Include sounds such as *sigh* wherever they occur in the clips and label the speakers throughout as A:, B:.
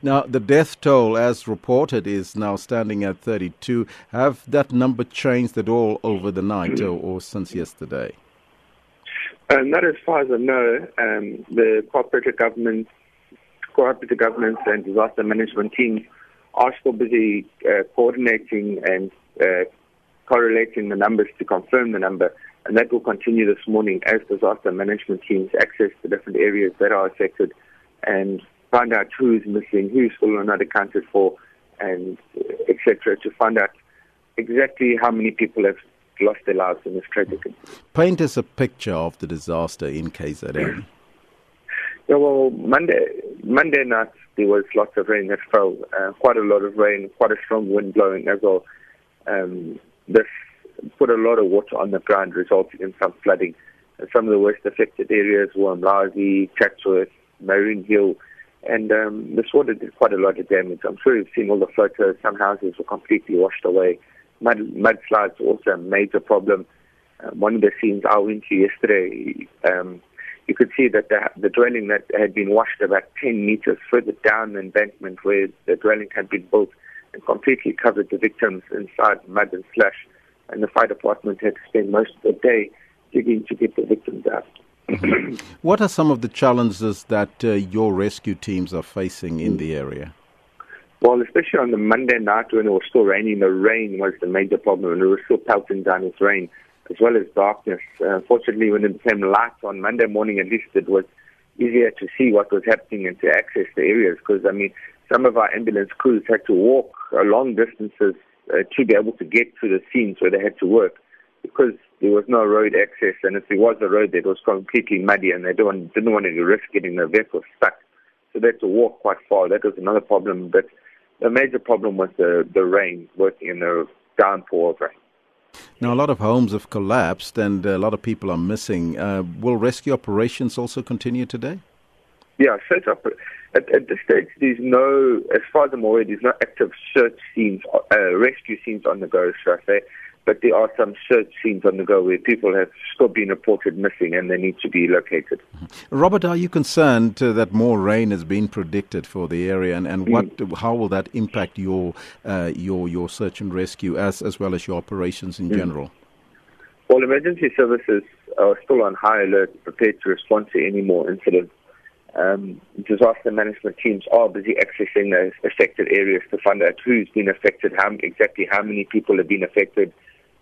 A: Now, the death toll, as reported, is now standing at 32. Have that number changed at all over the night or, *clears throat* or since yesterday?
B: Uh, not as far as I know. Um, the cooperative government, cooperative governments and disaster management teams are still busy uh, coordinating and uh, correlating the numbers to confirm the number. And that will continue this morning as disaster management teams access the different areas that are affected and find out who's missing, who's still not accounted for, and etc. to find out exactly how many people have lost their lives in this tragedy.
A: Paint us a picture of the disaster in KZN. *clears throat*
B: Yeah, well, Monday Monday night there was lots of rain that fell, uh, quite a lot of rain, quite a strong wind blowing as well. Um, this put a lot of water on the ground, resulting in some flooding. Some of the worst affected areas were Mlazi, Chatsworth, Mariannhill, and um, this water did quite a lot of damage. I'm sure you've seen all the photos. Some houses were completely washed away. Mud, mudslides also a major problem. Um, one of the scenes I went to yesterday, um, you could see that the, the dwelling that had been washed about 10 meters further down the embankment where the dwelling had been built and completely covered the victims inside mud and slush. And the fire department had to spend most of the day digging to get the victims out. *clears throat*
A: what are some of the challenges that uh, your rescue teams are facing in the area?
B: Well, especially on the Monday night when it was still raining, the rain was the major problem, and it was still pelting down with rain, as well as darkness. Uh, fortunately, when it became light on Monday morning, at least it was easier to see what was happening and to access the areas. Because I mean, some of our ambulance crews had to walk long distances uh, to be able to get to the scenes where they had to work, because there was no road access, and if there was a road, it was completely muddy, and they didn't, didn't want to risk getting the vehicle stuck. So they had to walk quite far. That was another problem. But the major problem was the, the rain, working in the downpour of rain.
A: Now, a lot of homes have collapsed and a lot of people are missing. Uh, will rescue operations also continue today?
B: Yeah, search up. At, at this stage, there's no, as far as I'm aware, there's no active search scenes, uh, rescue scenes on the go, should I say but there are some search scenes on the go where people have still been reported missing and they need to be located.
A: Robert, are you concerned uh, that more rain has been predicted for the area, and, and what, mm. how will that impact your uh, your your search and rescue as as well as your operations in mm. general?
B: Well, emergency services are still on high alert, prepared to respond to any more incidents. Um, disaster management teams are busy accessing those affected areas to find out who's been affected, how exactly how many people have been affected,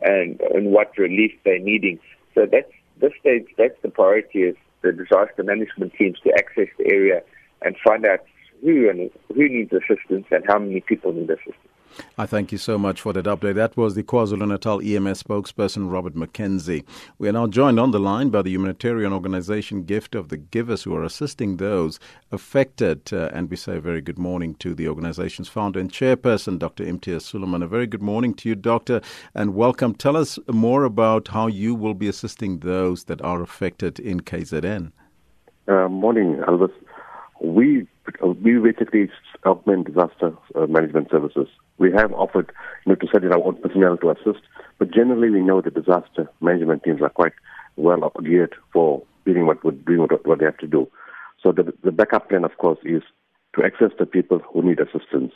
B: and, and what relief they're needing. So that's this stage. That's the priority is the disaster management teams to access the area and find out who and who needs assistance and how many people need assistance.
A: I thank you so much for that update. That was the KwaZulu Natal EMS spokesperson, Robert McKenzie. We are now joined on the line by the humanitarian organization Gift of the Givers, who are assisting those affected. Uh, and we say a very good morning to the organization's founder and chairperson, Dr. Imtiaz Sooliman. A very good morning to you, Doctor, and welcome. Tell us more about how you will be assisting those that are affected in KZN.
C: Uh, morning, Elvis. We we basically augment disaster uh, management services. We have offered you know, to set in our own personnel to assist, but generally we know the disaster management teams are quite well geared for doing what, doing what, what they have to do. So the, the backup plan, of course, is to access the people who need assistance.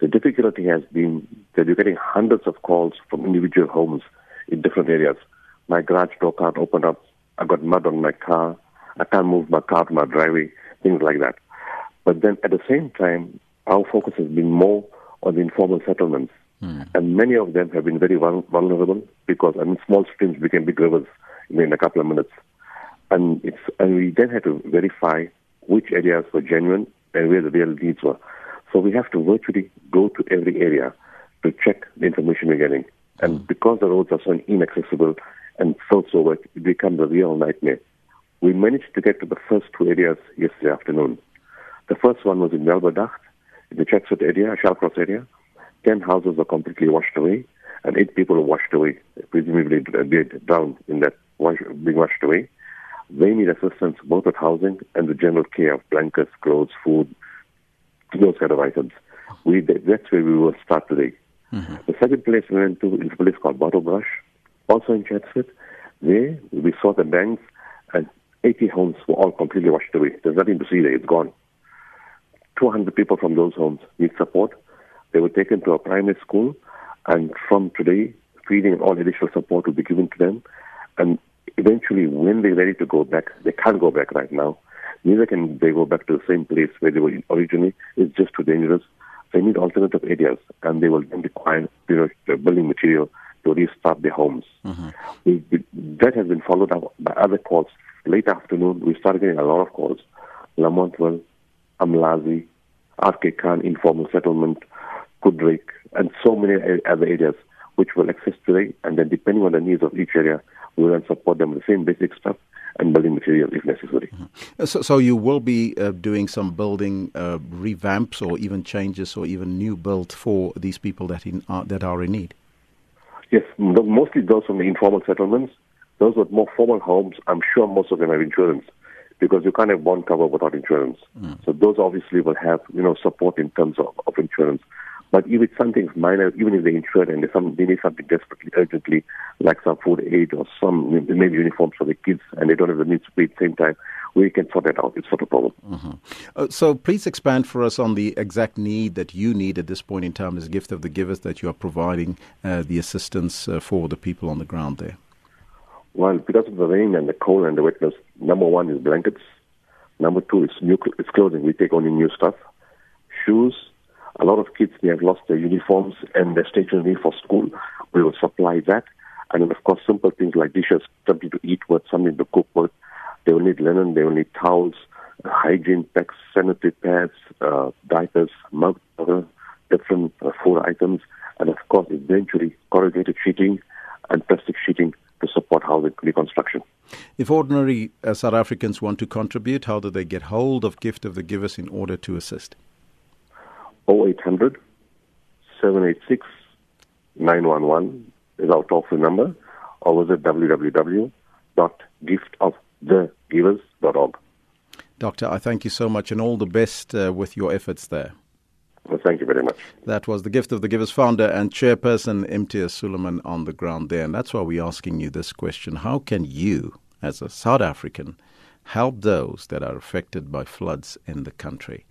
C: The difficulty has been that you're getting hundreds of calls from individual homes in different areas. My garage door can't open up. I've got mud on my car. I can't move my car to my driveway, things like that. But then at the same time, our focus has been more on the informal settlements. Mm. And many of them have been very vulnerable because I mean, small streams became big rivers in a couple of minutes. And, it's, and we then had to verify which areas were genuine and where the real needs were. So we have to virtually go to every area to check the information we're getting. And mm. because the roads are so inaccessible and so so wet, it becomes a real nightmare. We managed to get to the first two areas yesterday afternoon. The first one was in Melbourne, in the Chatsworth area, Shallcross area. Ten houses were completely washed away, and eight people were washed away, presumably dead, drowned in that wash, being washed away. They need assistance both with housing and the general care of blankets, clothes, food, those kind of items. We, that's where we will start today. Mm-hmm. The second place we went to is a place called Bottlebrush, also in Chatsworth. There we saw the banks and 80 homes were all completely washed away. There's nothing to see there, it's gone. 200 people from those homes need support. They were taken to a primary school, and from today, feeding and all additional support will be given to them. And eventually, when they're ready to go back, they can't go back right now. Neither can they go back to the same place where they were originally. It's just too dangerous. They need alternative areas, and they will then require building material to restart their homes. Mm-hmm. We, we, that has been followed up by other calls. Late afternoon, we started getting a lot of calls. Lamontville, Umlazi, RK Khan Informal Settlement, Goodrich, and so many other areas which will exist today. And then, depending on the needs of each area, we will then support them with the same basic stuff and building material if necessary.
A: Mm-hmm. So, so, you will be uh, doing some building uh, revamps or even changes or even new build for these people that in, uh, that are in need.
C: Yes, mostly those from the informal settlements. Those with more formal homes, I'm sure most of them have insurance because you can't have bond cover without insurance. Mm. So those obviously will have you know support in terms of, of insurance. But if it's something minor, even if they're insured and some, they need something desperately, urgently, like some food aid or some maybe uniforms for the kids, and they don't have the means to pay at the same time, we can sort that out. It's not a problem.
A: Mm-hmm. Uh, so please expand for us on the exact need that you need at this point in time as gift of the givers that you are providing uh, the assistance uh, for the people on the ground there.
C: Well, because of the rain and the cold and the wetness, number one is blankets. Number two is new it's clothing. We take only new stuff. Shoes. A lot of kids they have lost their uniforms and their stationery for school. We will supply that. And then of course simple things like dishes, something to eat with, something to cook with. They will need linen, they will need towels, hygiene packs, sanitary pads, uh, diapers, mug different uh, food items, and of course eventually corrugated sheeting and plastic sheeting to support housing reconstruction.
A: If ordinary uh, South Africans want to contribute, how do they get hold of Gift of the Givers in order to assist?
C: 0800 786 911 is our toll free number, or visit www.giftofthegivers.org.
A: Doctor, I thank you so much and all the best uh, with your efforts there.
C: Well, thank you very much.
A: That was the Gift of the Givers founder and chairperson, Imtiaz Sooliman, on the ground there. And that's why we're asking you this question How can you, as a South African, help those that are affected by floods in the country?